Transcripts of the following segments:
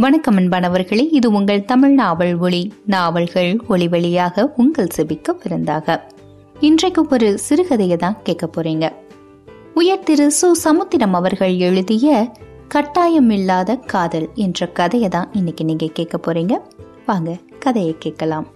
வணக்கம் அன்பானவர்களே இது உங்கள் தமிழ் நாவல் ஒளி. நாவல்கள் ஒளி வழியாக உங்கள் செபிக்க விருந்தாக இன்றைக்கு ஒரு சிறுகதையை தான் கேட்க போறீங்க. உயர் திரு சு. சமுத்திரம் அவர்கள் எழுதிய கட்டாயமில்லாத காதல் என்ற கதையை தான் இன்னைக்கு நீங்க கேட்க போறீங்க. வாங்க கதையை கேட்கலாம்.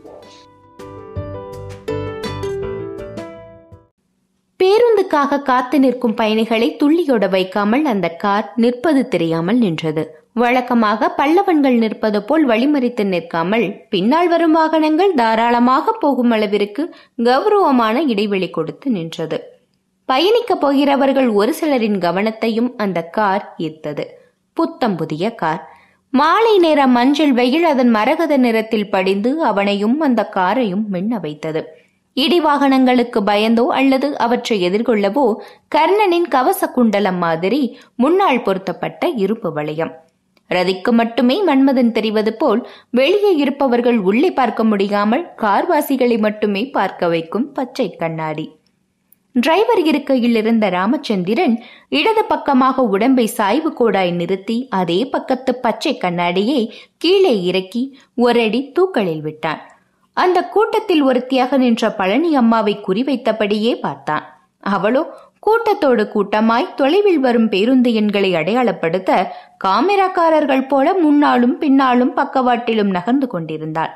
பேருந்துக்காக காத்து நிற்கும் பயணிகளை துள்ளியோட வைக்காமல் அந்த கார் நிற்பது தெரியாமல் நின்றது. வழக்கமாக பல்லவன்கள் நிற்பது போல் வழிமறித்து நிற்காமல் பின்னால் வரும் வாகனங்கள் தாராளமாக போகும் அளவிற்கு கௌரவமான இடைவெளி கொடுத்து நின்றது. பயணிக்கப் போகிறவர்கள் ஒரு சிலரின் கவனத்தையும் அந்த கார் ஈர்த்தது. புத்தம் புதிய கார். மாலை நேர மஞ்சள் வெயில் அதன் மரகத நிறத்தில் படிந்து அவனையும் அந்த காரையும் மின்ன வைத்தது. இடி வாகனங்களுக்கு பயந்தோ அல்லது அவற்றை எதிர்கொள்ளவோ கர்ணனின் கவச குண்டலம் மாதிரி முன்னால் பொருத்தப்பட்ட இருப்பு வளையம். ரதிக்கு மட்டுமே மன்மதன் தெரிவது போல் வெளியே இருப்பவர்கள் உள்ளே பார்க்க முடியாமல் கார்வாசிகளை மட்டுமே பார்க்க வைக்கும் பச்சை கண்ணாடி. டிரைவர் இருக்கையில் இருந்த ராமச்சந்திரன் இடது பக்கமாக உடம்பை சாய்வு கோடாய் நிறுத்தி அதே பக்கத்து பச்சை கண்ணாடியை கீழே இறக்கி ஒரடி தூக்களில் தூக்கலில் விட்டான். அந்த கூட்டத்தில் ஒருத்தியாக நின்ற பழனி அம்மாவை குறிவைத்தபடியே பார்த்தான். அவளோ கூட்டத்தோடு கூட்டமாய் தொலைவில் வரும் பேருந்து எண்களை அடையாளப்படுத்த காமிராக்காரர்கள் போல முன்னாலும் பின்னாலும் பக்கவாட்டிலும் நகர்ந்து கொண்டிருந்தாள்.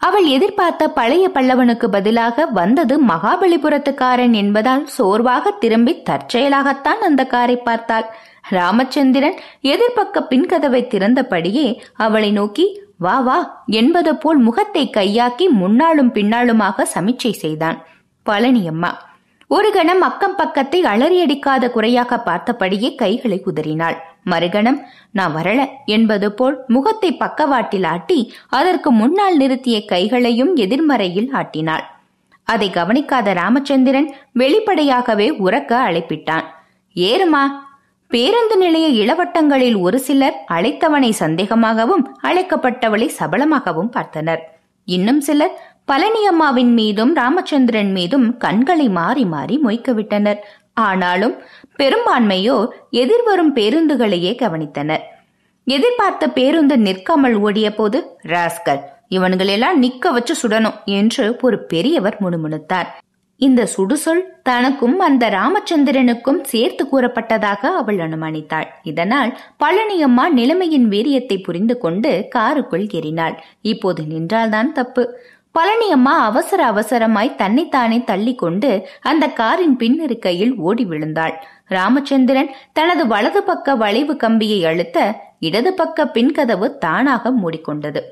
அவள் எதிர்பார்த்த பழைய பல்லவனுக்கு பதிலாக வந்தது மகாபலிபுரத்துக்காரன் என்பதால் சோர்வாக திரும்பி தற்செயலாகத்தான் அந்த காரை பார்த்தாள். ராமச்சந்திரன் எதிர்பக்க பின்கதவை திறந்தபடியே அவளை நோக்கி வா வா என்பது போல் முகத்தை கையாக்கி முன்னாலும் பின்னாலுமாக சமிச்சை செய்தான். பழனியம்மா ஒரு கணம் அக்கம் பக்கத்தை அலறியடிக்காத குறையாக பார்த்தபடியே கைகளை குதறினாள். மறுகணம் நான் வரல என்பது போல் முகத்தை பக்கவாட்டில் ஆட்டி அதற்கு முன்னால் நிறுத்திய கைகளையும் எதிர்மறையில் ஆட்டினாள். அதை கவனிக்காத ராமச்சந்திரன் வெளிப்படையாகவே உறக்க அழைப்பிட்டான். ஏறுமா பேருந்து நிலைய இளவட்டங்களில் ஒரு சிலர் அழைத்தவனை சந்தேகமாகவும் அழைக்கப்பட்டவளை சபலமாகவும் பார்த்தனர். இன்னும் சிலர் பழனியம்மாவின் மீதும் ராமச்சந்திரன் மீதும் கண்களை மாறி மாறி மொய்க்கவிட்டனர். ஆனாலும் பெரும்பான்மையோ எதிர்வரும் பேருந்துகளையே கவனித்தனர். எதிர்பார்த்த பேருந்து நிற்காமல் ஓடிய போது ராஸ்கர் இவன்களெல்லாம் நிக்க வச்சு சுடணும் என்று ஒரு பெரியவர் முணுமுணுத்தார். இந்த சுடுசொல் தனக்கும் அந்த ராமச்சந்திரனுக்கும் சேர்த்து கூறப்பட்டதாக அவள் அனுமானித்தாள். இதனால் பழனியம்மா நிலைமையின் வீரியத்தை புரிந்து கொண்டு காருக்குள் ஏறினாள். இப்போது நின்றால்தான் தப்பு. பழனியம்மா அவசர அவசரமாய் தன்னைத்தானே தள்ளி கொண்டு அந்த காரின் பின்னிருக்கையில் ஓடி விழுந்தாள். ராமச்சந்திரன் தனது வலது பக்க வளைவு கம்பியை அழுத்த இடது பக்க பின்கதவு தானாக மூடிக்கொண்டது.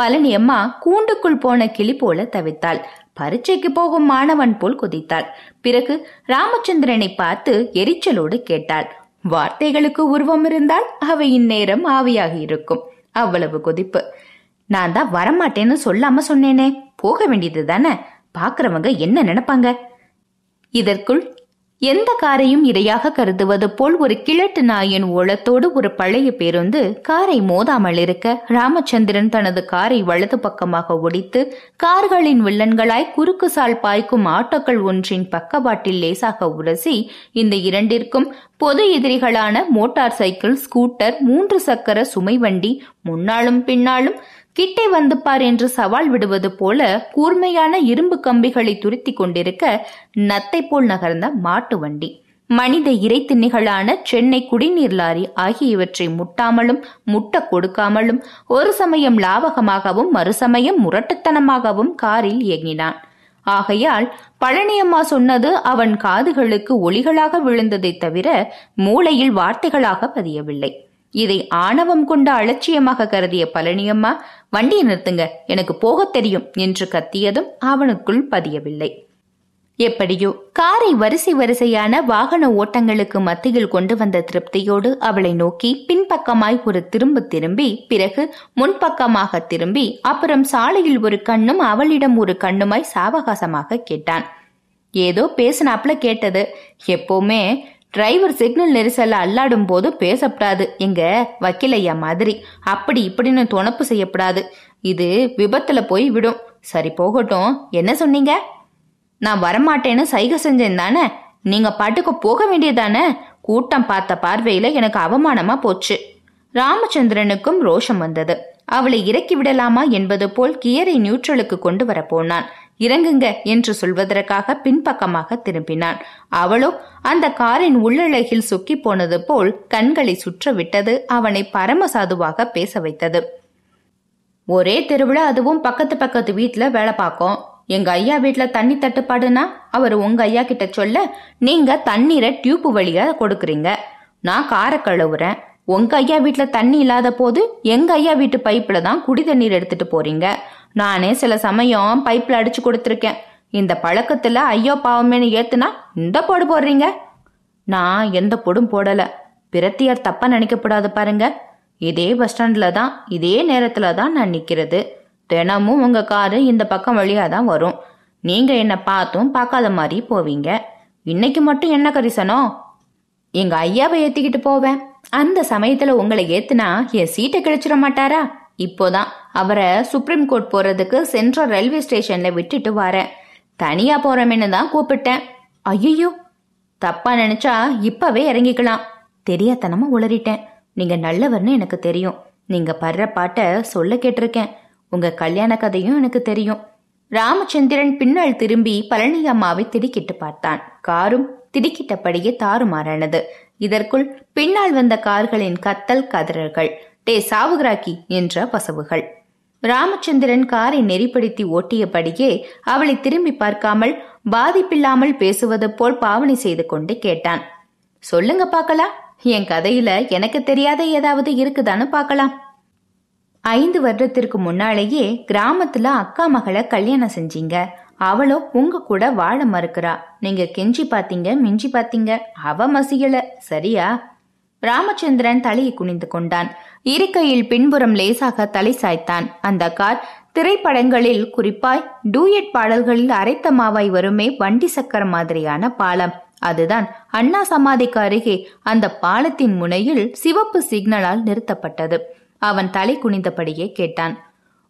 பழனியம்மா கூண்டுக்குள் போன கிளி போல தவித்தாள். பரீட்சைக்கு போகும் மாணவன் போல் குதித்தாள். பிறகு ராமச்சந்திரனை பார்த்து எரிச்சலோடு கேட்டாள். வார்த்தைகளுக்கு உருவம் இருந்தால் அவை இந்நேரம் ஆவியாக இருக்கும். அவ்வளவு கொதிப்பு. நான் தான் வரமாட்டேன்னு சொல்லாம சொன்னேனே. போக வேண்டியது தானே பாக்குறவங்க என்ன நினைப்பாங்க? இதற்குள் எந்த காரையும் இரையாக கருதுவது போல் ஒரு கிழட்டு நாயின் ஓலத்தோடு ஒரு பழைய பேருந்து காரை மோதாமல் இருக்க ராமச்சந்திரன் தனது காரை வலது பக்கமாக ஒடித்து கார்களின் வில்லன்களாய் குறுக்கு சால் பாய்க்கும் ஆட்டோக்கள் ஒன்றின் பக்கவாட்டில் லேசாக உரசி இந்த இரண்டிற்கும் பொது எதிரிகளான மோட்டார் சைக்கிள் ஸ்கூட்டர் மூன்று சக்கர சுமை வண்டி முன்னாலும் பின்னாலும் கிட்டே வந்து பார் என்று சவால் விடுவது போல கூர்மையான இரும்பு கம்பிகளை துருத்தி கொண்டிருக்க நத்தை போல் நகர்ந்த மாட்டு வண்டி. மனித இறைத்திண்ணிகளான சென்னை குடிநீர் லாரி ஆகியவற்றை முட்டாமலும் முட்ட கொடுக்காமலும் ஒரு சமயம் லாவகமாகவும் மறுசமயம் முரட்டுத்தனமாகவும் காரில் இயங்கினான். ஆகையால் பழனியம்மா சொன்னது அவன் காதுகளுக்கு ஒளிகளாக விழுந்ததை தவிர மூளையில் வார்த்தைகளாக பதியவில்லை. இதை ஆணவம் கொண்ட அலட்சியமாக கருதிய பழனியம்மா வண்டியை நிறுத்துங்க எனக்கு போகத் தெரியும் என்று கத்தியதும் அவனுக்குள் பதியவில்லை. எப்படியோ காரை வரிசை வரிசையான வாகன ஓட்டங்களுக்கு மத்தியில் கொண்டு வந்த திருப்தியோடு அவளை நோக்கி பின்பக்கமாய் ஒரு திரும்ப திரும்பி பிறகு முன்பக்கமாக திரும்பி அப்புறம் சாலையில் ஒரு கண்ணும் அவளிடம் ஒரு கண்ணுமாய் சாவகாசமாக கேட்டான். ஏதோ பேசினாப்ல கேட்டது. எப்போவுமே டிரைவர் சிக்னல் நெரிசல்ல அல்லாடும் போது பேசப்படாது. எங்க? வக்கீலையா மாதிரி. அப்படி இப்படின்னு துணப்பு செய்யப்படாது. இது விபத்துல போய் விடும். சரி போகட்டும். என்ன சொன்னீங்க? நான் வரமாட்டேன்னு சைகை செஞ்சேன் தானே? நீங்க பாட்டுக்கு போக வேண்டியதானே? கூட்டம் பார்த்த பார்வையில எனக்கு அவமானமா போச்சு. ராமச்சந்திரனுக்கும் ரோஷம் வந்தது. அவளை இறக்கி விடலாமா என்பது போல் கியரை நியூட்ரலுக்கு கொண்டு வர போனான். இறங்குங்க என்று சொல்வதற்காக பின்பக்கமாக திரும்பினான். அவளோ அந்த காரின் உள்ளழகில் சொக்கி போனது போல் கண்களை சுற்றவிட்டது. அவனை பரமசாதுவாக பேச வைத்தது. ஒரே தெருவில் அதுவும் பக்கத்து பக்கத்து வீட்டுல வேலை பார்க்கும் எங்க ஐயா வீட்டுல தண்ணி தட்டுப்பாடுனா அவர் உங்க ஐயா கிட்ட சொல்ல நீங்க தண்ணீரை டியூப் வழியா கொடுக்குறீங்க. நான் காரை கழுவுறேன். உங்க ஐயா வீட்டுல தண்ணி இல்லாத போது எங்க ஐயா வீட்டு பைப்புல தான் குடி தண்ணீர் எடுத்துட்டு போறீங்க. நானே சில சமயம் பைப்ல அடிச்சு கொடுத்துருக்கேன். இந்த பழக்கத்துல ஐயோ பாவமேனு ஏத்துனா இந்த போடு போடுறீங்க? நான் எந்த பொடும் போடல. பிரத்தியார் தப்பாக நினைக்கப்படாது பாருங்க. இதே பஸ் ஸ்டாண்ட்ல தான் இதே நேரத்துல தான் நான் நிக்கிறது. தினமும் உங்க காரு இந்த பக்கம் வழியா தான் வரும். நீங்க என்ன பார்த்தும் பார்க்காத மாதிரி போவீங்க. இன்னைக்கு மட்டும் என்ன கரிசனம் எங்க ஐயாவை ஏத்திக்கிட்டு போவேன். அந்த சமயத்துல உங்களை ஏத்துனா என் சீட்டை கிழிச்சிட மாட்டாரா? இப்போதான் அவரை சுப்ரீம் கோர்ட் போறதுக்கு சென்ட்ரல் ரயில்வே ஸ்டேஷன்ல விட்டுட்டு வரேன். தனியா போறமேன்னு தான் கூப்பிட்டேன். ஐயோ தப்பா நினைச்சா இப்பவே இறங்கிக்கலாம். தெரியாதனமா உளறிட்டேன். நீங்க நல்லவர்னு எனக்கு தெரியும். நீங்க படுற பாட்டை சொல்ல கேட்டிருக்கேன். உங்க கல்யாண கதையும் எனக்கு தெரியும். ராமச்சந்திரன் பின்னால் திரும்பி பழனி அம்மாவை திடுக்கிட்டு பார்த்தான். காரும் திடுக்கிட்டபடியே தாறுமாறானது. இதற்குள் பின்னால் வந்த கார்களின் கத்தல் கதறல்கள். டே சாவுகிராக்கி என்ற பசவுகள். ராமச்சந்திரன் காரை நெறிப்படுத்தி ஓட்டியபடியே அவளை திரும்பி பார்க்காமல் பாதிப்பில்லாமல் பேசுவது போல் பாவனை செய்து கொண்டு கேட்டான். சொல்லுங்க பார்க்கலாம் என் கதையில எனக்கு தெரியாத ஏதாவது இருக்குதான்னு பார்க்கலாம் ஐந்து வருடத்திற்கு முன்னாலேயே கிராமத்துல அக்கா மகளை கல்யாணம் செஞ்சீங்க. அவளோ உங்க கூட வாழ மறுக்கிறா. நீங்க கெஞ்சி பாத்தீங்க மிஞ்சி பாத்தீங்க. அவ மசியல. சரியா? ராமச்சந்திரன் தலையை குனிந்து கொண்டான். இருக்கையில் பின்புறம் லேசாக தலை சாய்த்தான். அந்த கார் திரைப்படங்களில் குறிப்பாய் டூயட் பாடல்களில் அரைத்த மாவாய் வருமே வண்டி சக்கர மாதிரியான பாலம். அதுதான் அண்ணா சமாதிக்கு அருகே அந்த பாலத்தின் முனையில் சிவப்பு சிக்னலால் நிறுத்தப்பட்டது. அவன் தலை குனிந்தபடியே கேட்டான்.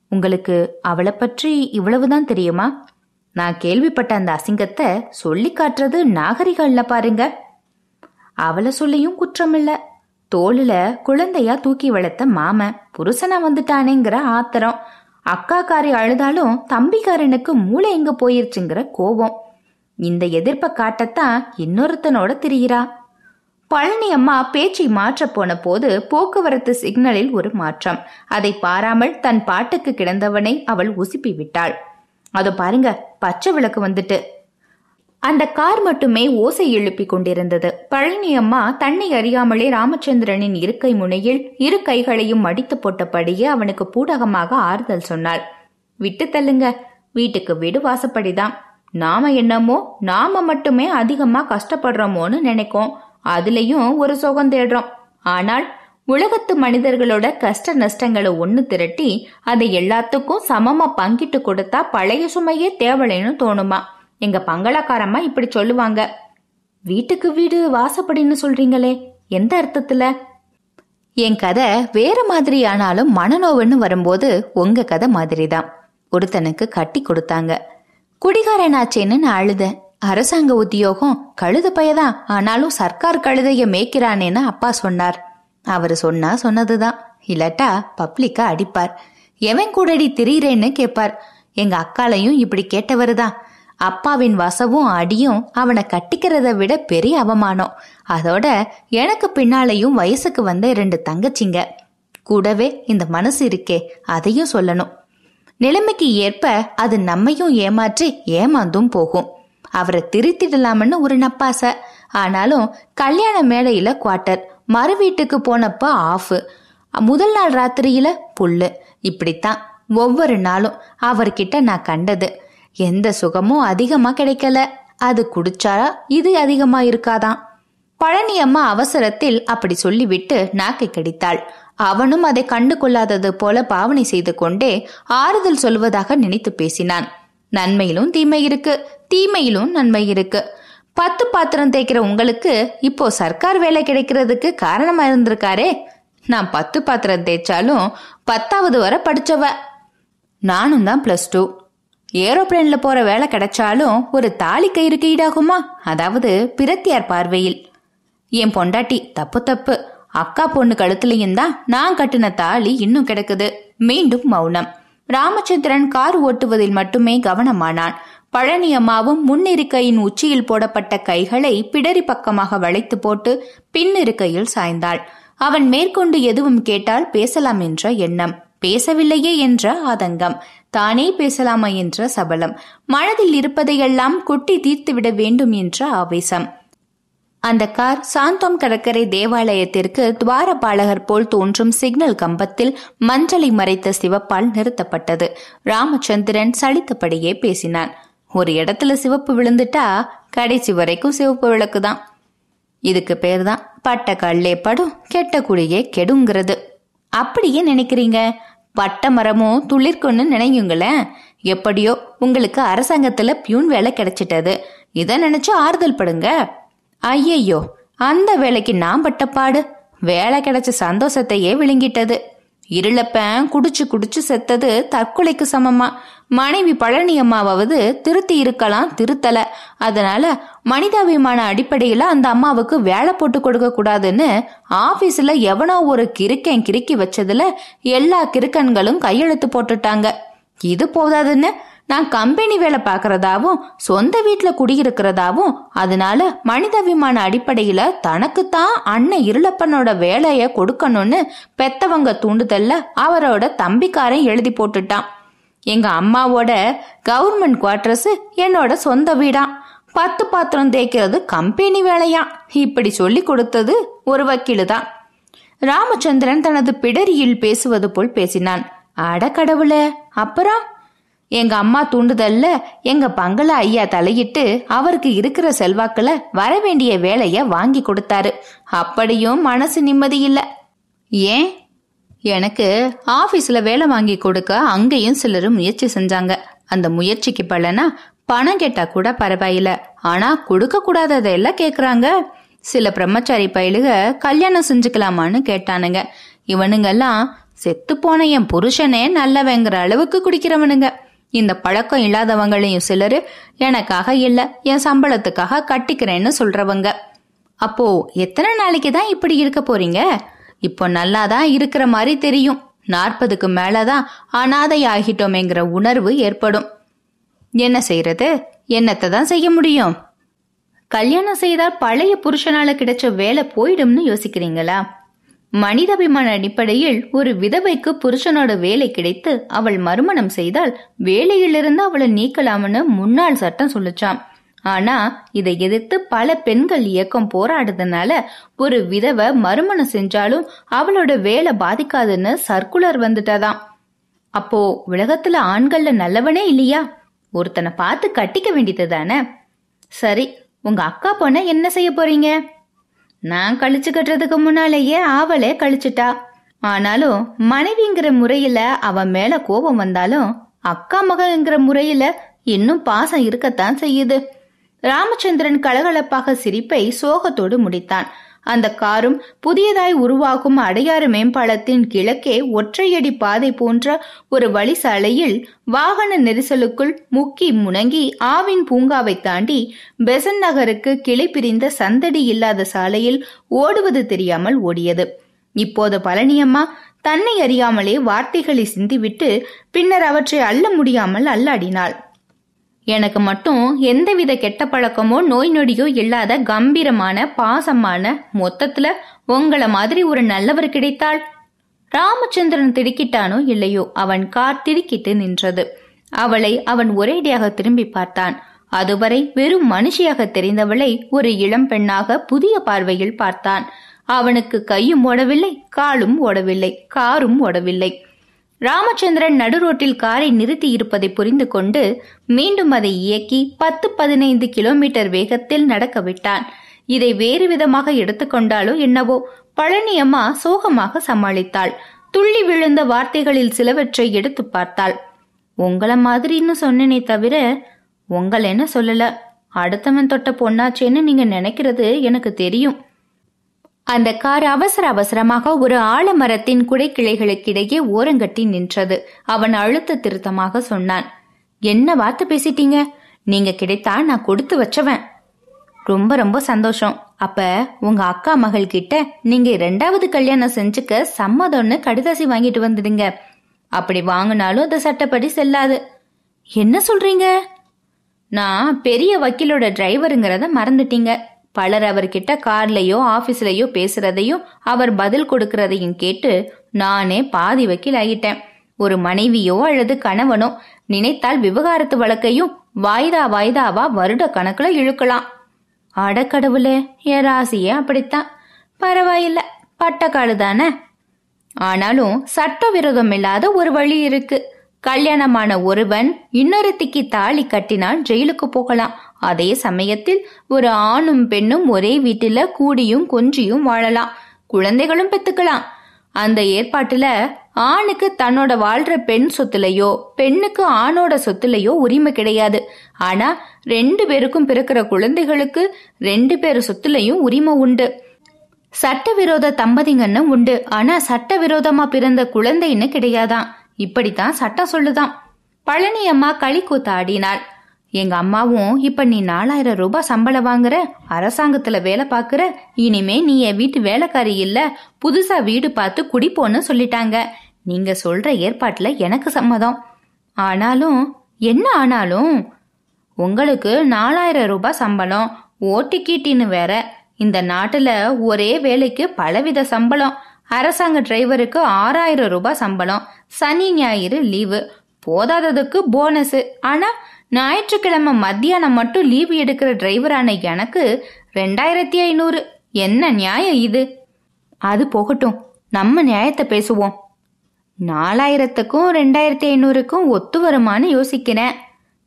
உங்களுக்கு அவளை பற்றி இவ்வளவுதான் தெரியுமா? நான் கேள்விப்பட்ட அந்த அசிங்கத்தை சொல்லி காட்டுறது நாகரிகம் இல்ல பாருங்க. அவளை சொல்லியும் குற்றமில்ல தோளுல குழந்தையா தூக்கி வளர்த்த மாமன் புருஷனா வந்துட்டானேங்கிற ஆத்திரம். அக்காக்காரி அழுதாலும் தம்பிக்காரனுக்கு மூளை எங்க போயிருச்சுங்கிற கோபம். இந்த எதிர்ப்ப காட்டத்தான் இன்னொருத்தனோட திரியிறா. பழனி அம்மா பேச்சை மாற்ற போன போது போக்குவரத்து சிக்னலில் ஒரு மாற்றம். அதை பாராமல் தன் பாட்டுக்கு கிடந்தவனை அவள் உசுப்பி விட்டாள். அதோ பாருங்க பச்சை விளக்கு வந்துட்டு. அந்த கார் மட்டுமே ஓசை எழுப்பி கொண்டிருந்தது. பழனி அம்மா தன்னை அறியாமலே ராமச்சந்திரனின் இருக்கை முனையில் இரு கைகளையும் மடித்து போட்டபடியே அவனுக்கு பூடகமாக ஆறுதல் சொன்னாள். விட்டு தள்ளுங்க. வீட்டுக்கு வீடு வாசப்படிதான். நாம என்னமோ நாம மட்டுமே அதிகமா கஷ்டப்படுறோமோன்னு நினைக்கோம். அதுலயும் ஒரு சுகம் தேடுறோம். ஆனால் உலகத்து மனிதர்களோட கஷ்ட நஷ்டங்களை ஒண்ணு திரட்டி அதை எல்லாத்துக்கும் சமமா பங்கிட்டு கொடுத்தா பழைய சுமையே தேவலைன்னு தோணுமா? எங்க பங்களாக்காரம்மா இப்படி சொல்லுவாங்க. வீட்டுக்கு வீடு வாசப்படின்னு சொல்றீங்களே எந்த அர்த்தத்துல? என் கதை வேற மாதிரி ஆனாலும் மனநோவுன்னு வரும்போது உங்க கதை மாதிரிதான். ஒருத்தனுக்கு கட்டி கொடுத்தாங்க. குடிகாரனாச்சேன்னு நான் அழுதேன். அரசாங்க உத்தியோகம் கழுத பையதான் ஆனாலும் சர்க்கார் கழுதைய மேய்க்கிறானேன்னு அப்பா சொன்னார். அவர் சொன்னா சொன்னதுதான். இல்லாட்டா பப்ளிக்கா அடிப்பார். எவன் கூடடி திரியிறேன்னு கேட்பார் எங்க அக்காலையும் இப்படி கேட்டவருதான். அப்பாவின் வசவும் அடியும் அவனை கட்டிக்கிறத விட பெரிய அவமானம். அதோட எனக்கு பின்னாலையும் வயசுக்கு வந்த இரண்டு தங்கச்சிங்க. கூடவே இந்த மனசு இருக்கே அதையும் சொல்லணும். நிலைமைக்கு ஏற்ப அது நம்மையும் ஏமாற்றி ஏமாந்தும் போகும். அவரை திருத்திடலாம்னு ஒரு நப்பாசை. ஆனாலும் கல்யாண மேடையில குவார்ட்டர் மறு வீட்டுக்கு போனப்ப ஆஃபு. முதல் நாள் ராத்திரியில புல்லு. இப்படித்தான். ஒவ்வொரு நாளும் அவர்கிட்ட நான் கண்டது. எந்த சுகமும் அதிகமா கிடைக்கல. அது குடிச்சா இது அதிகமா இருக்காதான் பழனி அம்மா அவசரத்தில் அப்படி சொல்லிவிட்டு நாக்கை கடித்தாள். அவனும் அதை கண்டு கொள்ளாதது போல பாவனை செய்து கொண்டே ஆறுதல் சொல்வதாக நினைத்து பேசினான். நன்மையிலும் தீமை இருக்கு. தீமையிலும் நன்மை இருக்கு. பத்து பாத்திரம் தேய்க்கிற உங்களுக்கு இப்போ சர்க்கார் வேலை கிடைக்கிறதுக்கு காரணமா இருந்திருக்காரே. நான் பத்து பாத்திரம் தேய்ச்சாலும் பத்தாவது வரை படிச்சவ. நானும் தான் பிளஸ் டூ ஏரோப்ளேன்ல போற வேலை கிடைச்சாலும் ஒரு தாலி கயிறுக்கு ஈடாகுமா? அதாவது பிரத்தியார் பார்வையில். என் பொண்டாட்டி தப்பு தப்பு. அக்கா பொண்ணு கழுத்துலயும் தான் நான் கட்டின தாலி இன்னும் கிடக்குது. மீண்டும் மௌனம். ராமச்சந்திரன் கார் ஓட்டுவதில் மட்டுமே கவனமானான். பழனி அம்மாவும் முன்னிருக்கையின் உச்சியில் போடப்பட்ட கைகளை பிடரி பக்கமாக வளைத்து போட்டு பின்னிருக்கையில் சாய்ந்தாள். அவன் மேற்கொண்டு எதுவும் கேட்டால் பேசலாம் என்ற எண்ணம். பேசவில்லையே என்ற ஆதங்கம். தானே பேசலாமா என்ற சபலம். மனதில் இருப்பதையெல்லாம் கொட்டி தீர்த்துவிட வேண்டும் என்ற ஆவேசம். அந்த கார் சாந்தோம் கடற்கரை தேவாலயத்திற்கு துவாரபாலகர் போல் தோன்றும் சிக்னல் கம்பத்தில் மஞ்சளை மறைத்த சிவப்பால் நிறுத்தப்பட்டது. ராமச்சந்திரன் சலித்தபடியே பேசினான். ஒரு இடத்துல சிவப்பு விழுந்துட்டா கடைசி வரைக்கும் சிவப்பு விளக்கு தான் இதுக்கு பேர் தான் பட்ட கல்லே படும் கெட்ட குடியே கெடுங்கிறது. அப்படியே நினைக்கிறீங்க? பட்ட மரமும் துளிர்க்குன்னு நினையுங்களேன் எப்படியோ உங்களுக்கு அரசாங்கத்துல பியூன் வேலை கிடைச்சிட்டது. இதை நினைச்சு ஆறுதல் படுங்க. ஐயையோ அந்த வேலைக்கு நான் பட்ட பாடு. வேலை கிடைச்ச சந்தோஷத்தையே விழுங்கிட்டது. இருளப்பன் குடிச்சு குடிச்சு செத்தது தற்கொலைக்கு சமமா மனைவி பழனி அம்மாவாவது திருத்தி இருக்கலாம் திருத்தல. அதனால மனிதாபிமான அடிப்படையில அந்த அம்மாவுக்கு வேலை போட்டு கொடுக்க கூடாதுன்னு ஆபீஸ்ல எவனோ ஒரு கிறுக்கன் கிறுக்கி வச்சதுல எல்லா கிறுக்கன்களும் கையெழுத்து போட்டுட்டாங்க. இது போதாதுன்னு நான் கம்பெனி வேலை பார்க்கறதாவும் சொந்த வீட்டுல குடியிருக்கிறதாவும் அதனால மனிதாபிமான அடிப்படையில தனக்குத்தான் அண்ணன் இருளப்பனோட வேலைய கொடுக்கணும்னு பெத்தவங்க தூண்டுதல்ல அவரோட தம்பிக்காரன் எழுதி போட்டுட்டான். எங்க அம்மாவோட கவர்மெண்ட் குவார்டர்ஸ் என்னோட சொந்த வீடாம் பத்து பாத்திரம் தேய்க்கிறது கம்பெனி வேலையா? இப்படி சொல்லி கொடுத்தது ஒரு வக்கீலு தான் ராமச்சந்திரன் தனது பிடரியில் பேசுவது போல் பேசினான். அட கடவுளே அப்புறம்? எங்க அம்மா தூண்டுதல்ல எங்க பங்களா ஐயா தலையிட்டு அவருக்கு இருக்கிற செல்வாக்குல வர வேண்டிய வேலைய வாங்கி கொடுத்தாரு. அப்படியும் மனசு நிம்மதி இல்ல. ஏன்? எனக்கு ஆபீஸ்ல வேலை வாங்கி கொடுக்க அங்கேயும் சிலர் முயற்சி செஞ்சாங்க. அந்த முயற்சிக்கு பலனா பணம் கேட்டா கூட பரவாயில்ல. ஆனா கொடுக்க கூடாததெல்லாம் கேக்குறாங்க. சில பிரம்மச்சாரி பயலுக கல்யாணம் செஞ்சுக்கலாமான்னு கேட்டானுங்க. இவனுங்கெல்லாம் செத்து போன என் புருஷனே நல்லவங்கிற அளவுக்கு குடிக்கிறவனுங்க. இந்த பழக்கம் இல்லாதவங்களையும் சிலர் எனக்காக இல்ல என் சம்பளத்துக்காக கட்டிக்கிறேன்னு சொல்றவங்க. அப்போ எத்தனை நாளைக்கு தான் இப்படி இருக்க போறீங்க? இப்போ நல்லாதான் இருக்கிற மாதிரி தெரியும். நாற்பதுக்கு மேலதான் அனாதை ஆகிட்டோமேங்கிற உணர்வு ஏற்படும். என்ன செய்யறது என்னத்தை தான் செய்ய முடியும்? கல்யாணம் செய்தால் பழைய புருஷனால கிடைச்ச வேலை போயிடும்னு யோசிக்கிறீங்களா? மனிதாபிமான அடிப்படையில் ஒரு விதவைக்கு புருஷனோட வேலை கிடைத்து அவள் மறுமணம் செய்தால் வேலையிலிருந்து அவளை நீக்கலாம்னு முன்னாள் சட்டம் சொல்லுச்சாம். ஆனா இதை எதிர்த்து பல பெண்கள் இயக்கம் போராடுறதுனால ஒரு விதவை மறுமணம் செஞ்சாலும் அவளோட வேலை பாதிக்காதுன்னு சர்க்குலர் வந்துட்டதாம். அப்போ உலகத்துல ஆண்கள்ல நல்லவனே இல்லையா? ஒருத்தனை பார்த்து கட்டிக்க வேண்டியது தானே சரி உங்க அக்கா பொண்ண என்ன செய்ய போறீங்க? நான் கழிச்சு கட்டுறதுக்கு முன்னாலேயே அவளே கழிச்சுட்டா. ஆனாலும் மனைவிங்கிற முறையில அவன் மேல கோபம் வந்தாலும் அக்கா மகங்கிற முறையில இன்னும் பாசம் இருக்கத்தான் செய்யுது. ராமச்சந்திரன் கலகலப்பாக சிரிப்பை சோகத்தோடு முடித்தான். அந்த காரும் புதியதாய் உருவாகும் அடையாறு மேம்பாலத்தின் கிழக்கே ஒற்றையடி பாதை போன்ற ஒரு வழிசாலையில் வாகன நெரிசலுக்குள் முக்கி முணங்கி ஆவின் பூங்காவை தாண்டி பெசன் நகருக்கு கிளை பிரிந்த சந்தடி இல்லாத சாலையில் ஓடுவது தெரியாமல் ஓடியது. இப்போது பழனியம்மா தன்னை அறியாமலே வார்த்தைகளை சிந்திவிட்டு பின்னர் அவற்றை அள்ள முடியாமல் அல்லாடினாள். எனக்கு மட்டும் எந்தவித கெட்ட பழக்கமோ நோய் நொடியோ இல்லாத கம்பீரமான பாசமான மொத்தத்துல உங்களை மாதிரி ஒரு நல்லவர் கிடைத்தாள் ராமச்சந்திரன் திடுக்கிட்டானோ இல்லையோ அவன் கார் திடுக்கிட்டு நின்றது. அவளை அவன் ஒரேடியாக திரும்பி பார்த்தான். அதுவரை வெறும் மனுஷியாக தெரிந்தவளை ஒரு இளம் பெண்ணாக புதிய பார்வையில் பார்த்தான். அவனுக்கு கையும் ஓடவில்லை காலும் ஓடவில்லை காரும் ஓடவில்லை. ராமச்சந்திரன் நடுரோட்டில் காரை நிறுத்தி இருப்பதை புரிந்து கொண்டு மீண்டும் அதை இயக்கி பத்து பதினைந்து கிலோமீட்டர் வேகத்தில் நடக்க விட்டான். இதை வேறு விதமாக எடுத்துக்கொண்டாலோ என்னவோ பழனியம்மா சோகமாக சமாளித்தாள். துள்ளி விழுந்த வார்த்தைகளில் சிலவற்றை எடுத்து பார்த்தாள். உங்கள மாதிரின்னு சொன்னேனே தவிர உங்களை என்ன சொல்லல? அடுத்தவன் தொட்ட பொண்ணாச்சேன்னு நீங்க நினைக்கிறது எனக்கு தெரியும். அந்த கார் அவசர அவசரமாக ஒரு ஆலமரத்தின் குடைக்கிளைகளுக்கிடையே ஓரங்கட்டி நின்றது. அவன் அழுத்த திருத்தமாக சொன்னான் என்ன வார்த்தை பேசிட்டீங்க? நீங்க கிடைத்தா நான் கொடுத்து வச்சவன். ரொம்ப ரொம்ப சந்தோஷம். அப்ப உங்க அக்கா மகள் கிட்ட நீங்க ரெண்டாவது கல்யாணம் செஞ்சுக்க சம்மதம்னு கடிதாசி வாங்கிட்டு வந்துடுங்க அப்படி வாங்கினாலும் அது சட்டப்படி செல்லாது. என்ன சொல்றீங்க? நான் பெரிய வக்கீலோட டிரைவருங்கிறத மறந்துட்டீங்க. பலர் அவர்கிட்ட கார்லயோ ஆபீஸ்லயோ பேசுறதையும் அவர் பதில் கொடுக்கறதையும் கேட்டு நானே பாதி வக்கீல் ஆகிட்டேன் ஒரு மனைவியோ அல்லது கணவனோ நினைத்தால் விவகாரத்து வழக்கையும் வாய்தா வாய்தாவா வருட கணக்குல இழுக்கலாம். அடக்கடவுளே என் ராசியே அப்படித்தான். பரவாயில்ல பட்டக்காடு தானே ஆனாலும் சட்டவிரோதம் இல்லாத ஒரு வழி இருக்கு. கல்யாணமான ஒருவன் இன்னொருத்திக்கு தாலி கட்டினால் ஜெயிலுக்கு போகலாம். அதே சமயத்தில் ஒரு ஆணும் பெண்ணும் ஒரே வீட்டில கூடியும் கொஞ்சியும் வாழலாம். குழந்தைகளும் பெத்துக்கலாம். அந்த ஏற்பாட்டுல ஆணுக்கு தன்னோட வாழ்ற பெண் சொத்துலயோ பெண்ணுக்கு ஆணோட சொத்துலயோ உரிமை கிடையாது. ஆனா ரெண்டு பேருக்கும் பிறக்கிற குழந்தைகளுக்கு ரெண்டு பேர் சொத்துலயும் உரிமை உண்டு. சட்டவிரோத தம்பதிங்கன்னு உண்டு. ஆனா சட்டவிரோதமா பிறந்த குழந்தைன்னு கிடையாதான். இப்படித்தான் சட்டம் சொல்லுதான் பழனி அம்மா களி கூத்தாடினாள் எங்க அம்மாவும் இப்ப நீ நாலாயிரம் ரூபாய் சம்பளம் வாங்குற அரசாங்கத்துல வேலை பாக்குற இனிமே நீ என் வீட்டு வேலைக்காரி இல்ல புதுசா வீடு பார்த்து குடிப்போன்னு சொல்லிட்டாங்க. நீங்க சொல்ற ஏற்பாட்டுல எனக்கு சம்மதம். ஆனாலும் என்ன ஆனாலும்? உங்களுக்கு நாலாயிரம் ரூபாய் சம்பளம் ஓட்டிக்கீட்டின்னு வேற. இந்த நாட்டுல ஒரே வேலைக்கு பலவித சம்பளம். அரசாங்க டிரைவருக்கு ஆறாயிரம் ரூபாய் சம்பளம். சனி ஞாயிறு லீவு. போதாததுக்கு போனஸ் ஆனா ஞாயிற்றுக்கிழமை மத்தியானம் மட்டும் லீவு எடுக்கிற டிரைவரான எனக்கு ரெண்டாயிரத்தி ஐநூறு. என்ன நியாயம் இது? அது போகட்டும். நம்ம நியாயத்தை பேசுவோம். நாலாயிரத்துக்கும் ரெண்டாயிரத்தி ஐநூறுக்கும் ஒத்து வருமானு யோசிக்கிறேன்.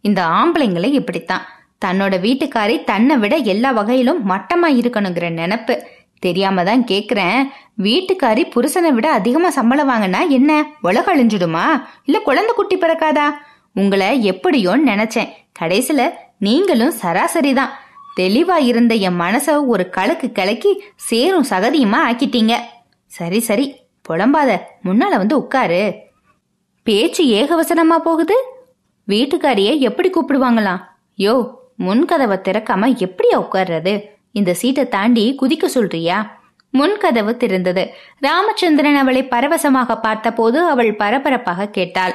இந்த ஆம்பளைங்களை இப்படித்தான். தன்னோட வீட்டுக்காரி தன்னை விட எல்லா வகையிலும் மட்டமா இருக்கணுங்கிற நினப்பு. தெரியாம தான் கேக்குறேன். வீட்டுக்காரி புருஷனை விட அதிகமா சம்பளம் வாங்கினா என்ன? உலக அழிஞ்சிடுமா? இல்ல குழந்தை குட்டி பிறக்காதா? உங்களை எப்படியோ நினைச்சேன். கடைசில நீங்களும் சராசரி தான் தெளிவா இருந்த என் மனச ஒரு கலக்கு கலக்கி சேரும் சகதியுமா ஆக்கிட்டீங்க. சரி சரி புலம்பாத. முன்னால வந்து உட்காரு. பேச்சு ஏகவசனமா போகுது. வீட்டுக்காரிய எப்படி கூப்பிடுவாங்களாம்? யோ முன்கதவை திறக்காம எப்படியா உட்கார்றது? இந்த சீட்டை தாண்டி குதிக்க சொல்றியா? முன்கதவு திறந்தது. ராமச்சந்திரன் அவளை பரவசமாக பார்த்தபோது அவள் பரபரப்பாக கேட்டாள்.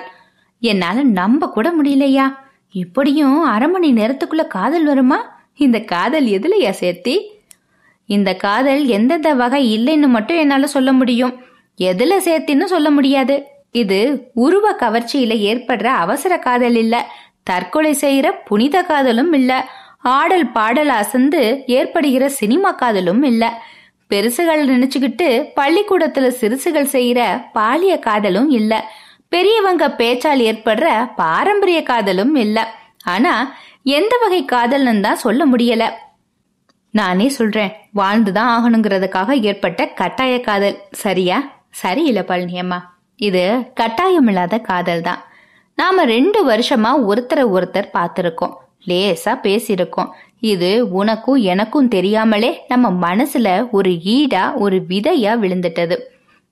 என்னால நம்ப கூட முடியலையா? இப்படியும் அரை மணி நேரத்துக்குள்ள காதல் வருமா? இந்த காதல் எதுலையா சேர்த்தி? இந்த காதல் எந்தெந்த வகை இல்லைன்னு மட்டும் என்னால சொல்ல முடியும். எதுல சேர்த்தின்னு சொல்ல முடியாது. இது உருவ கவர்ச்சியில ஏற்படுற அவசர காதல் இல்ல. தற்கொலை செய்யற புனித காதலும் இல்லை. ஆடல் பாடல் அசந்து ஏற்படுகிற சினிமா காதலும் இல்ல. பெருசுகள் நினைச்சுக்கிட்டு பள்ளிக்கூடத்துல சிறுசுகள் செய்யற பாலிய காதலும் இல்ல. பெரியவங்க பேச்சால் ஏற்படுற பாரம்பரிய காதலும் இல்ல. ஆனா எந்த வகை காதல்னு தான் சொல்ல முடியல. நானே சொல்றேன் வாழ்ந்துதான் ஆகணுங்கிறதுக்காக ஏற்பட்ட கட்டாய காதல். சரியா? சரியில்ல பழனியம்மா. இது கட்டாயமில்லாத காதல் தான். நாம ரெண்டு வருஷமா ஒருத்தரை ஒருத்தர் பார்த்திருக்கோம். லேசா பேசியிருக்கோம். இது உனக்கும் எனக்கும் தெரியாமலே நம்ம மனசுல ஒரு ஈடா ஒரு விதையா விழுந்துட்டது.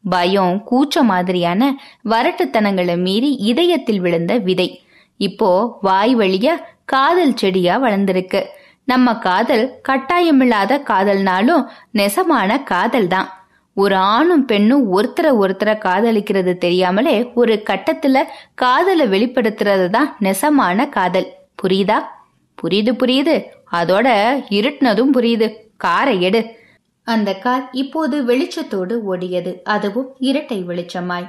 பயம் கூச்ச மாதிரியான வரட்டுத்தனங்களை மீறி இதயத்தில் விழுந்த விதை. இப்போ வாய் வழியா காதல் செடியா வளர்ந்திருக்கு. நம்ம காதல் கட்டாயமில்லாத காதல்னாலும் நெசமான காதல் தான் ஒரு ஆணும் பெண்ணும் ஒருத்தரை ஒருத்தரை காதலிக்கிறது தெரியாமலே ஒரு கட்டத்துல காதலை வெளிப்படுத்துறது தான் நெசமான காதல். புரியுதா? புரியுது புரியுது. அதோட இருட்டுனதும் புரியுது. காரை எடு. அந்த கார் இப்போது வெளிச்சத்தோடு ஓடியது. அதுவும் இரட்டை வெளிச்சமாய்.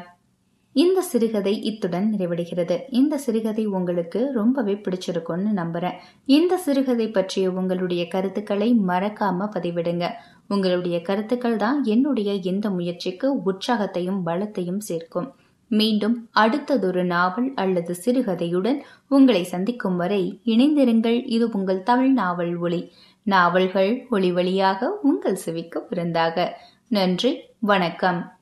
இந்த சிறுகதை இத்துடன் நிறைவடைகிறது. இந்த சிறுகதை உங்களுக்கு ரொம்பவே பிடிச்சிருக்கும்னு நம்புறேன். இந்த சிறுகதை பற்றிய உங்களுடைய கருத்துக்களை மறக்காம பதிவிடுங்க. உங்களுடைய கருத்துக்கள் தான் என்னுடைய இந்த முயற்சிக்கு உற்சாகத்தையும் பலத்தையும் சேர்க்கும். மீண்டும் அடுத்ததொரு நாவல் அல்லது சிறுகதையுடன் உங்களை சந்திக்கும் வரை இணைந்திருங்கள். இது உங்கள் தமிழ் நாவல் ஒளி. நாவல்கள் ஒளி வழியாக உங்கள் செவிக்கு பிறந்தாக நன்றி வணக்கம்.